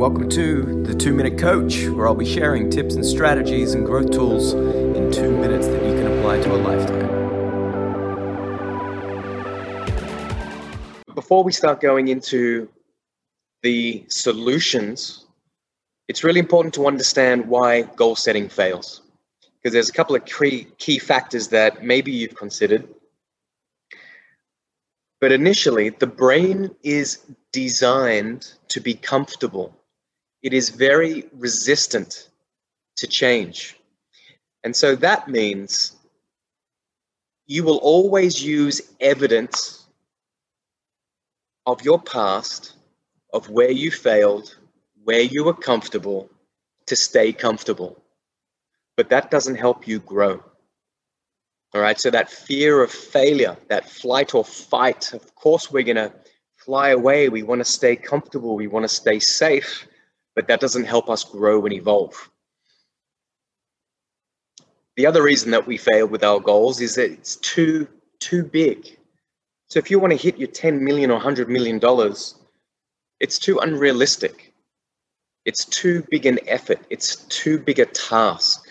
welcome to the Two Minute Coach, where I'll be sharing tips and strategies and growth tools in two minutes that you can apply to a lifetime. Before we start going into the solutions, it's really important to understand why goal setting fails. Because there's a couple of key, key factors that maybe you've considered. But initially, the brain is designed to be comfortable. It is very resistant to change. And so that means you will always use evidence of your past, of where you failed, where you were comfortable, to stay comfortable. But that doesn't help you grow. All right, so that fear of failure, that flight or fight, of course, we're going to fly away. We want to stay comfortable. We want to stay safe, but that doesn't help us grow and evolve. The other reason that we fail with our goals is that it's too too big. So if you want to hit your 10 million or 100 million dollars, it's too unrealistic. It's too big an effort. It's too big a task.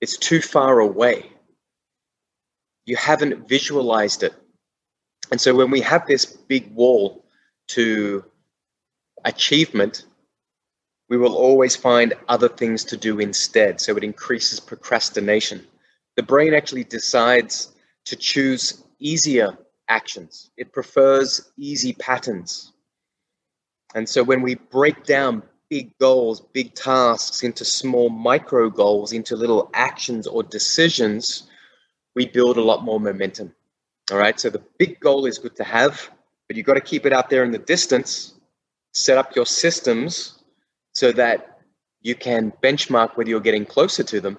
It's too far away you haven't visualized it. And so when we have this big wall to achievement, we will always find other things to do instead. So it increases procrastination. The brain actually decides to choose easier actions, it prefers easy patterns. And so when we break down big goals, big tasks into small micro goals, into little actions or decisions, we build a lot more momentum. All right. So the big goal is good to have, but you've got to keep it out there in the distance, set up your systems so that you can benchmark whether you're getting closer to them